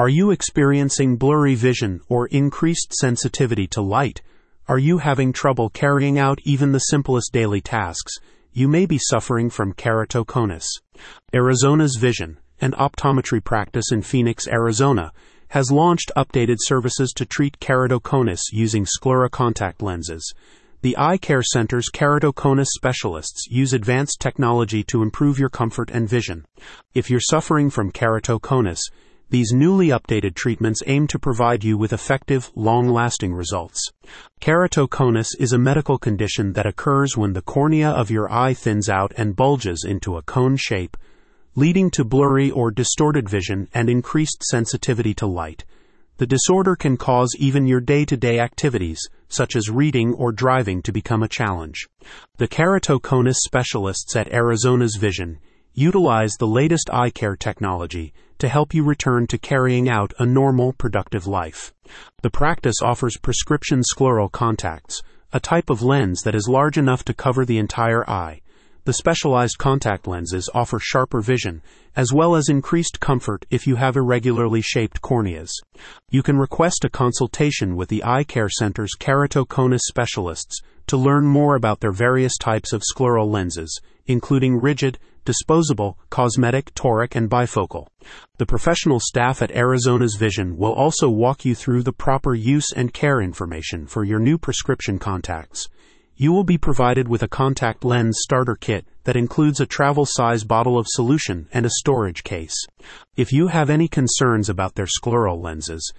Are you experiencing blurry vision or increased sensitivity to light? Are you having trouble carrying out even the simplest daily tasks? You may be suffering from keratoconus. Arizona's Vision, an optometry practice in Phoenix, Arizona, has launched updated services to treat keratoconus using sclera contact lenses. The Eye Care Center's keratoconus specialists use advanced technology to improve your comfort and vision. If you're suffering from keratoconus, these newly updated treatments aim to provide you with effective, long lasting results. Keratoconus is a medical condition that occurs when the cornea of your eye thins out and bulges into a cone shape, leading to blurry or distorted vision and increased sensitivity to light. The disorder can cause even your day to day activities, such as reading or driving, to become a challenge. The keratoconus specialists at Arizona's Vision utilize the latest eye care technology to help you return to carrying out a normal, productive life. The practice offers prescription scleral contacts, a type of lens that is large enough to cover the entire eye. The specialized contact lenses offer sharper vision, as well as increased comfort if you have irregularly shaped corneas. You can request a consultation with the Eye Care Center's keratoconus specialists to learn more about their various types of scleral lenses, including rigid, disposable, cosmetic, toric, and bifocal. The professional staff at Arizona's Vision will also walk you through the proper use and care information for your new prescription contacts. You will be provided with a contact lens starter kit that includes a travel size bottle of solution and a storage case. If you have any concerns about their scleral lenses,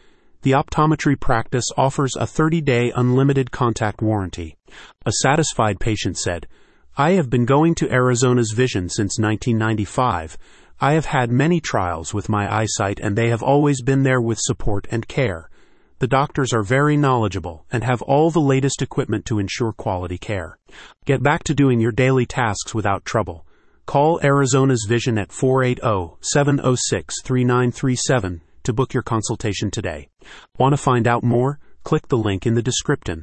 the optometry practice offers a 30 day unlimited contact warranty. A satisfied patient said, I have been going to Arizona's Vision since 1995. I have had many trials with my eyesight and they have always been there with support and care. The doctors are very knowledgeable and have all the latest equipment to ensure quality care. Get back to doing your daily tasks without trouble. Call Arizona's Vision at 480 706 3937 to book your consultation today. Want to find out more? Click the link in the description.